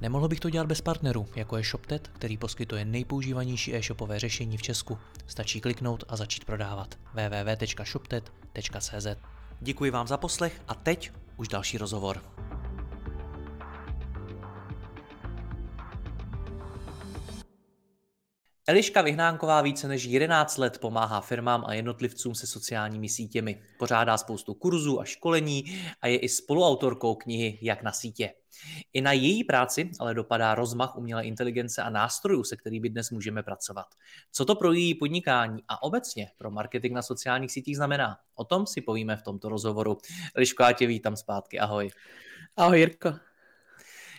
Nemohl bych to dělat bez partnerů, jako je ShopTet, který poskytuje nejpoužívanější e-shopové řešení v Česku. Stačí kliknout a začít prodávat. www.shoptet.cz Děkuji vám za poslech a teď už další rozhovor. Eliška Vyhnánková více než 11 let pomáhá firmám a jednotlivcům se sociálními sítěmi. Pořádá spoustu kurzů a školení a je i spoluautorkou knihy Jak na sítě. I na její práci ale dopadá rozmach umělé inteligence a nástrojů, se kterými dnes můžeme pracovat. Co to pro její podnikání a obecně pro marketing na sociálních sítích znamená? O tom si povíme v tomto rozhovoru. Eliško, já tě vítám zpátky. Ahoj. Ahoj, Jirko.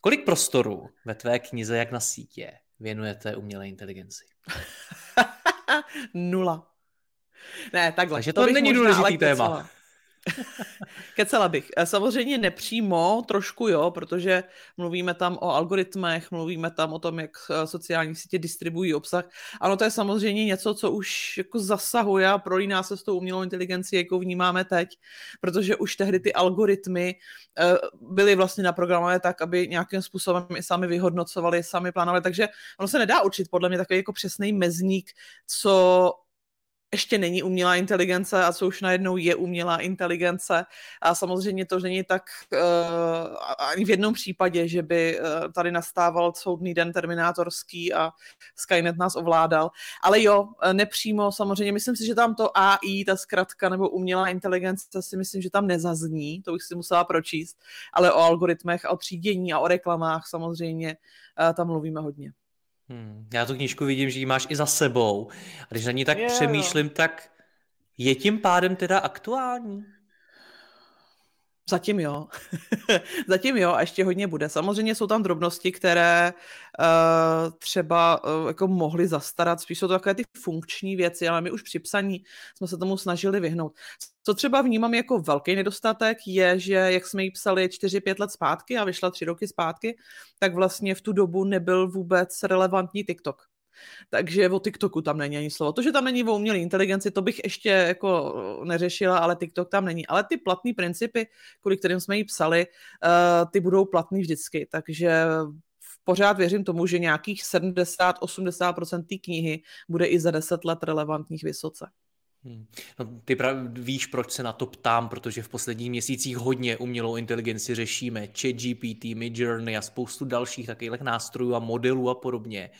Kolik prostoru ve tvé knize Jak na sítě věnujete umělé inteligenci? Nula. Ne, takhle. Takže to, to není důležitý téma. Kecela. Bych. E, samozřejmě nepřímo, trošku jo, protože mluvíme tam o algoritmech, mluvíme tam o tom, jak e, sociální sítě distribuují obsah. Ano, to je samozřejmě něco, co už jako zasahuje a prolíná se s tou umělou inteligencí, jakou vnímáme teď, protože už tehdy ty algoritmy e, byly vlastně naprogramované tak, aby nějakým způsobem i sami vyhodnocovali, sami plánovali, takže ono se nedá určit podle mě takový jako přesný mezník, co ještě není umělá inteligence a co už najednou je umělá inteligence. A samozřejmě to není tak uh, ani v jednom případě, že by uh, tady nastával soudný den terminátorský a Skynet nás ovládal. Ale jo, eh, nepřímo samozřejmě, myslím si, že tam to AI, ta zkratka nebo umělá inteligence, si myslím, že tam nezazní, to bych si musela pročíst, ale o algoritmech o třídění a o reklamách samozřejmě uh, tam mluvíme hodně. Hmm, já tu knížku vidím, že ji máš i za sebou. A když na ní tak yeah. přemýšlím, tak je tím pádem teda aktuální? Zatím jo. Zatím jo a ještě hodně bude. Samozřejmě jsou tam drobnosti, které uh, třeba uh, jako mohly zastarat. Spíš jsou to takové ty funkční věci, ale my už při psaní jsme se tomu snažili vyhnout. Co třeba vnímám jako velký nedostatek je, že jak jsme ji psali 4-5 let zpátky a vyšla 3 roky zpátky, tak vlastně v tu dobu nebyl vůbec relevantní TikTok. Takže o TikToku tam není ani slovo. To, že tam není o umělé inteligenci, to bych ještě jako neřešila, ale TikTok tam není. Ale ty platné principy, kvůli kterým jsme ji psali, uh, ty budou platný vždycky. Takže pořád věřím tomu, že nějakých 70-80% té knihy bude i za 10 let relevantních vysoce. Hmm. No, ty prav, víš, proč se na to ptám, protože v posledních měsících hodně umělou inteligenci řešíme. ChatGPT, Midjourney a spoustu dalších takových nástrojů a modelů a podobně.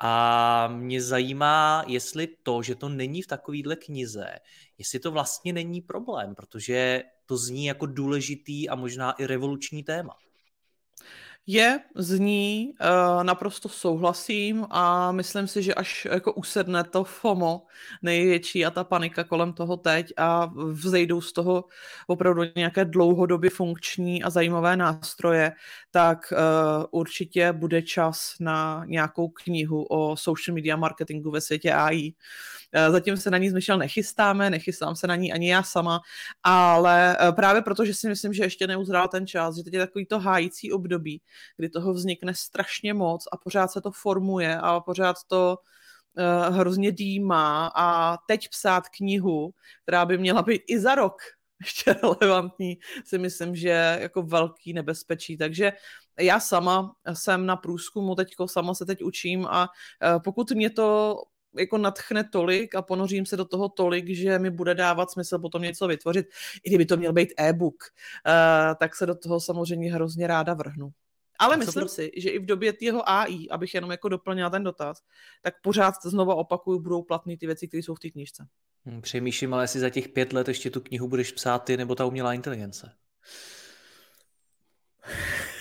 A mě zajímá, jestli to, že to není v takovýhle knize, jestli to vlastně není problém, protože to zní jako důležitý a možná i revoluční téma. Je, zní, uh, naprosto souhlasím a myslím si, že až jako usedne to FOMO největší a ta panika kolem toho teď a vzejdou z toho opravdu nějaké dlouhodobě funkční a zajímavé nástroje, tak uh, určitě bude čas na nějakou knihu o social media marketingu ve světě AI. Uh, zatím se na ní z nechystáme, nechystám se na ní ani já sama, ale právě proto, že si myslím, že ještě neuzrál ten čas, že teď je takový to hájící období, kdy toho vznikne strašně moc a pořád se to formuje a pořád to uh, hrozně dýmá a teď psát knihu, která by měla být i za rok ještě relevantní, si myslím, že jako velký nebezpečí. Takže já sama jsem na průzkumu teďko, sama se teď učím a uh, pokud mě to jako natchne tolik a ponořím se do toho tolik, že mi bude dávat smysl potom něco vytvořit, i kdyby to měl být e-book, uh, tak se do toho samozřejmě hrozně ráda vrhnu. Ale myslím pro... si, že i v době jeho AI, abych jenom jako doplnila ten dotaz, tak pořád znova opakuju, budou platné ty věci, které jsou v té knižce. Hmm, přemýšlím, ale jestli za těch pět let ještě tu knihu budeš psát ty nebo ta umělá inteligence.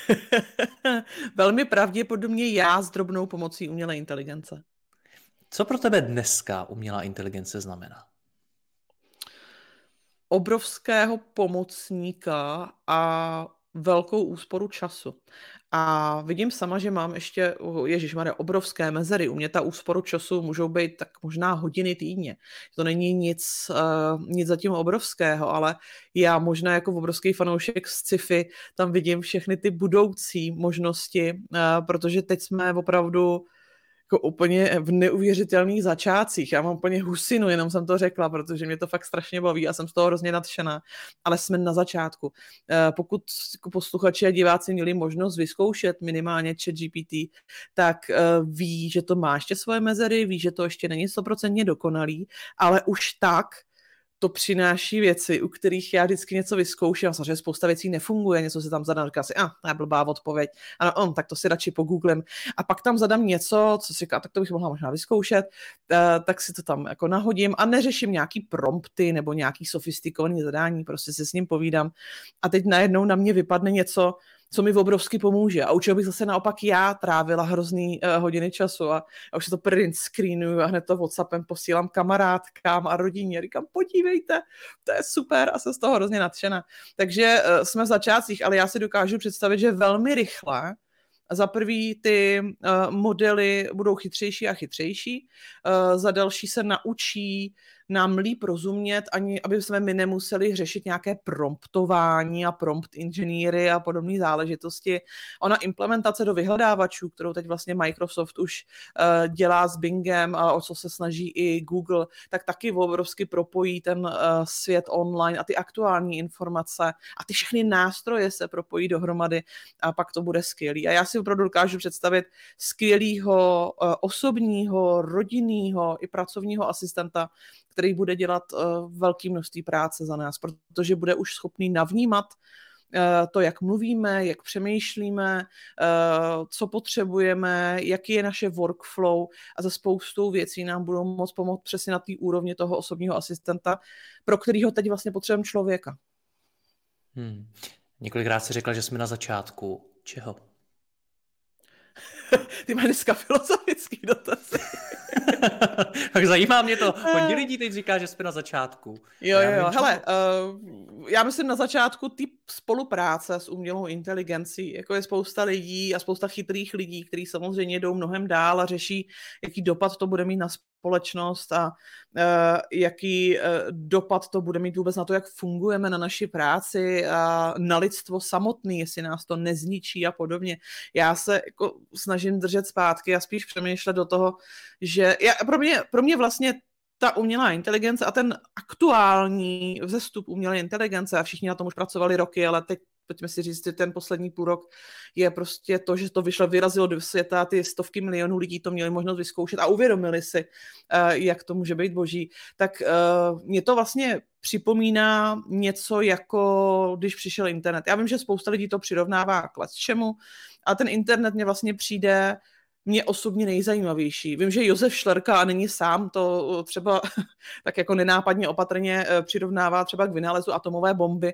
Velmi pravděpodobně já s drobnou pomocí umělé inteligence. Co pro tebe dneska umělá inteligence znamená? Obrovského pomocníka a velkou úsporu času. A vidím sama, že mám ještě, Ježíš obrovské mezery. U mě ta úsporu času můžou být tak možná hodiny týdně. To není nic, uh, nic zatím obrovského, ale já možná jako obrovský fanoušek z sci-fi tam vidím všechny ty budoucí možnosti, uh, protože teď jsme opravdu jako úplně v neuvěřitelných začátcích. Já mám úplně husinu, jenom jsem to řekla, protože mě to fakt strašně baví a jsem z toho hrozně nadšená, ale jsme na začátku. Eh, pokud jako posluchači a diváci měli možnost vyzkoušet minimálně chat GPT, tak eh, ví, že to má ještě svoje mezery, ví, že to ještě není stoprocentně dokonalý, ale už tak to přináší věci, u kterých já vždycky něco vyzkouším a samozřejmě spousta věcí nefunguje, něco se tam zadám, říká si, a, ah, blbá odpověď, a on, tak to si radši pogooglem. A pak tam zadám něco, co si říká, tak to bych mohla možná vyzkoušet, uh, tak si to tam jako nahodím a neřeším nějaký prompty nebo nějaký sofistikovaný zadání, prostě si s ním povídám. A teď najednou na mě vypadne něco, co mi obrovsky pomůže. A u čeho bych zase naopak já trávila hrozný uh, hodiny času a, a už se to print screenuju a hned to Whatsappem posílám kamarádkám a rodině. Říkám, podívejte, to je super a jsem z toho hrozně nadšená. Takže uh, jsme v začátcích, ale já si dokážu představit, že velmi rychle za prvý ty uh, modely budou chytřejší a chytřejší, uh, za další se naučí nám líp rozumět, ani aby jsme my nemuseli řešit nějaké promptování a prompt inženýry a podobné záležitosti. Ona implementace do vyhledávačů, kterou teď vlastně Microsoft už uh, dělá s Bingem a o co se snaží i Google, tak taky obrovsky propojí ten uh, svět online a ty aktuální informace a ty všechny nástroje se propojí dohromady a pak to bude skvělý. A já si opravdu dokážu představit skvělého uh, osobního, rodinného i pracovního asistenta, který bude dělat uh, velké množství práce za nás, protože bude už schopný navnímat uh, to, jak mluvíme, jak přemýšlíme, uh, co potřebujeme, jaký je naše workflow a za spoustou věcí nám budou moct pomoct přesně na té úrovni toho osobního asistenta, pro kterého teď vlastně potřebujeme člověka. Hmm. Několikrát si řekla, že jsme na začátku. Čeho? Ty máš dneska filozofický dotazy. tak zajímá mě to. Hodně lidí teď říká, že jsme na začátku. Jo, jo, jo. Hele, uh, já myslím na začátku ty spolupráce s umělou inteligencí. Jako je spousta lidí a spousta chytrých lidí, kteří samozřejmě jdou mnohem dál a řeší, jaký dopad to bude mít na společnost a uh, jaký uh, dopad to bude mít vůbec na to, jak fungujeme na naší práci a na lidstvo samotný, jestli nás to nezničí a podobně. Já se jako snažím držet zpátky a spíš přemýšlet do toho, že já, pro, mě, pro mě vlastně ta umělá inteligence a ten aktuální vzestup umělé inteligence, a všichni na tom už pracovali roky, ale teď pojďme si říct, že ten poslední půl rok je prostě to, že to vyšlo, vyrazilo do světa, ty stovky milionů lidí to měli možnost vyzkoušet a uvědomili si, eh, jak to může být boží, tak eh, mě to vlastně připomíná něco jako když přišel internet. Já vím, že spousta lidí to přirovnává k čemu, a ten internet mě vlastně přijde mě osobně nejzajímavější. Vím, že Josef Šlerka a není sám, to třeba tak jako nenápadně opatrně eh, přirovnává třeba k vynálezu atomové bomby,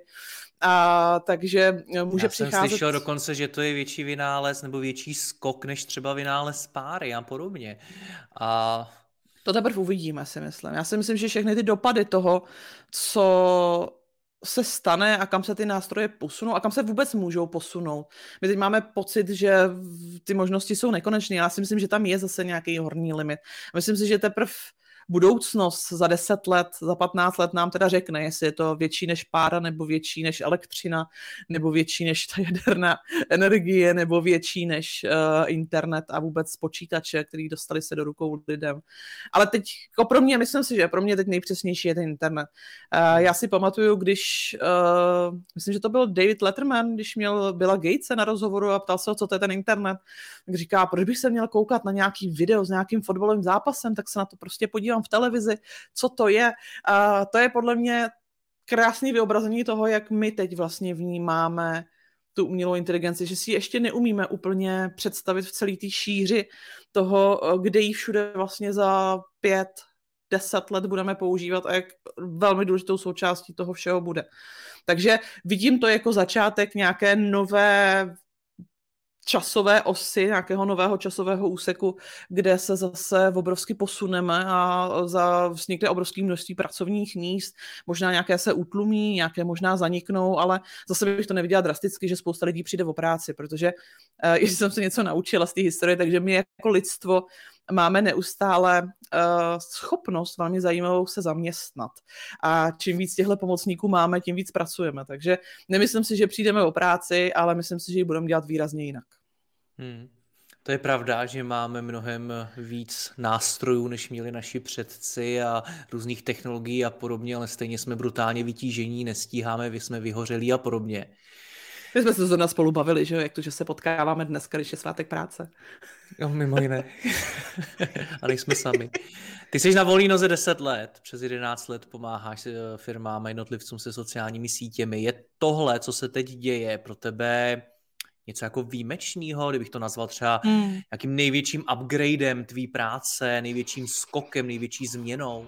a takže eh, může Já přicházet... jsem slyšel dokonce, že to je větší vynález nebo větší skok než třeba vynález páry a podobně. A to teprve uvidíme, si myslím. Já si myslím, že všechny ty dopady toho, co se stane a kam se ty nástroje posunou a kam se vůbec můžou posunout. My teď máme pocit, že ty možnosti jsou nekonečné. Já si myslím, že tam je zase nějaký horní limit. Myslím si, že teprve budoucnost za 10 let, za 15 let nám teda řekne, jestli je to větší než pára, nebo větší než elektřina, nebo větší než ta jaderná energie, nebo větší než uh, internet a vůbec počítače, který dostali se do rukou lidem. Ale teď, jako pro mě, myslím si, že pro mě teď nejpřesnější je ten internet. Uh, já si pamatuju, když, uh, myslím, že to byl David Letterman, když měl Billa Gatese na rozhovoru a ptal se ho, co to je ten internet, tak říká, proč bych se měl koukat na nějaký video s nějakým fotbalovým zápasem, tak se na to prostě podívám v televizi, co to je. A to je podle mě krásné vyobrazení toho, jak my teď vlastně vnímáme tu umělou inteligenci, že si ještě neumíme úplně představit v celé té šíři toho, kde ji všude vlastně za pět, deset let budeme používat a jak velmi důležitou součástí toho všeho bude. Takže vidím to jako začátek nějaké nové časové osy, nějakého nového časového úseku, kde se zase obrovsky posuneme a za vznikne obrovské množství pracovních míst, možná nějaké se utlumí, nějaké možná zaniknou, ale zase bych to neviděla drasticky, že spousta lidí přijde o práci, protože uh, jestli jsem se něco naučila z té historie, takže my jako lidstvo máme neustále uh, schopnost velmi zajímavou se zaměstnat. A čím víc těchto pomocníků máme, tím víc pracujeme. Takže nemyslím si, že přijdeme o práci, ale myslím si, že ji budeme dělat výrazně jinak. Hmm. To je pravda, že máme mnohem víc nástrojů, než měli naši předci a různých technologií a podobně, ale stejně jsme brutálně vytížení, nestíháme, vy jsme vyhořelí a podobně. My jsme se zrovna spolu bavili, že jo, jak to, že se potkáváme dneska, když je svátek práce. Jo, mimo jiné. a nejsme sami. Ty jsi na volný noze 10 let, přes 11 let pomáháš eh, firmám a jednotlivcům se sociálními sítěmi. Je tohle, co se teď děje, pro tebe něco jako výjimečného, kdybych to nazval třeba hmm. jakým největším upgradem tvý práce, největším skokem, největší změnou?